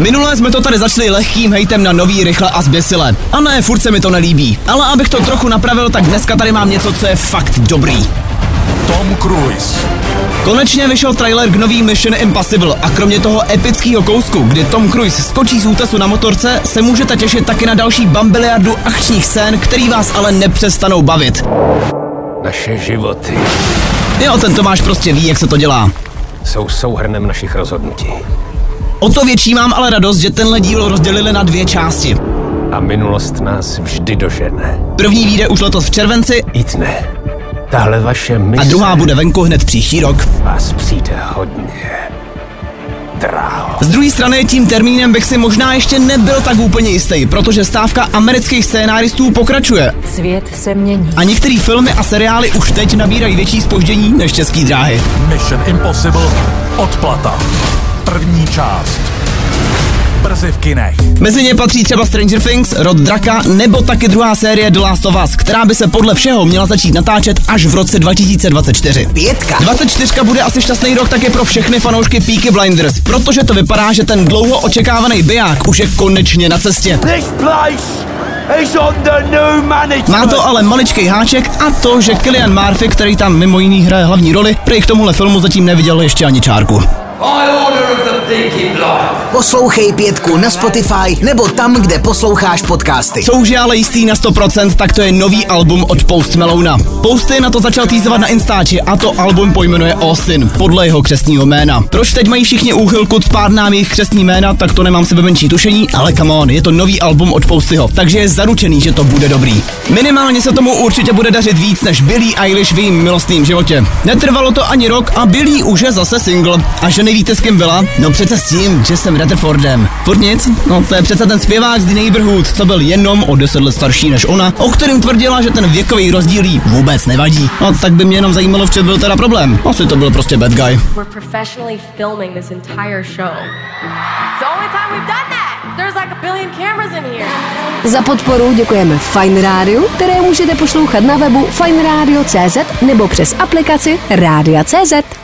Minule jsme to tady začali lehkým hejtem na nový rychle a zběsile. A ne, furt se mi to nelíbí. Ale abych to trochu napravil, tak dneska tady mám něco, co je fakt dobrý. Tom Cruise. Konečně vyšel trailer k nový Mission Impossible a kromě toho epického kousku, kdy Tom Cruise skočí z útesu na motorce, se můžete těšit taky na další bambiliardu akčních scén, který vás ale nepřestanou bavit. Naše životy Jo, ten Tomáš prostě ví, jak se to dělá. jsou souhrnem našich rozhodnutí. O to větší mám ale radost, že tenhle díl rozdělili na dvě části. A minulost nás vždy dožene. První vyjde už letos v červenci Jít ne. Tahle vaše mise a druhá bude venku hned příští rok. vás přijde hodně. Dráho. Z druhé strany tím termínem bych si možná ještě nebyl tak úplně jistý, protože stávka amerických scénáristů pokračuje Svět se mění. a některé filmy a seriály už teď nabírají větší spoždění než český dráhy. Mission Impossible. Odplata. První část. Brzy v kinech. Mezi ně patří třeba Stranger Things, Rod Draka nebo taky druhá série The Last of Us, která by se podle všeho měla začít natáčet až v roce 2024. Pětka. 24 bude asi šťastný rok také pro všechny fanoušky Peaky Blinders, protože to vypadá, že ten dlouho očekávaný biják už je konečně na cestě. This place is under new management. Má to ale maličký háček a to, že Killian Murphy, který tam mimo jiný hraje hlavní roli, prej k tomuhle filmu zatím neviděl ještě ani čárku. By order of the. Poslouchej pětku na Spotify nebo tam, kde posloucháš podcasty. Co už je ale jistý na 100%, tak to je nový album od Post Malona. Posty na to začal týzovat na Instači a to album pojmenuje Austin, podle jeho křestního jména. Proč teď mají všichni úchylku spát nám jejich křestní jména, tak to nemám sebe menší tušení, ale come on, je to nový album od Postyho, takže je zaručený, že to bude dobrý. Minimálně se tomu určitě bude dařit víc než Billie Eilish v jejím milostným životě. Netrvalo to ani rok a Billie už je zase single. A že nevíte s kým byla? No přece s tím, že jsem Rutherfordem. Furt nic? No to je přece ten zpěvák z The Neighborhood, co byl jenom o 10 let starší než ona, o kterým tvrdila, že ten věkový rozdíl jí vůbec nevadí. No tak by mě jenom zajímalo, v čem byl teda problém. Asi to byl prostě bad guy. We're professionally filming this entire show. It's the only time we've done that. There's like a billion cameras in here. Za podporu děkujeme Fine Radio, které můžete poslouchat na webu fineradio.cz nebo přes aplikaci Rádia.cz.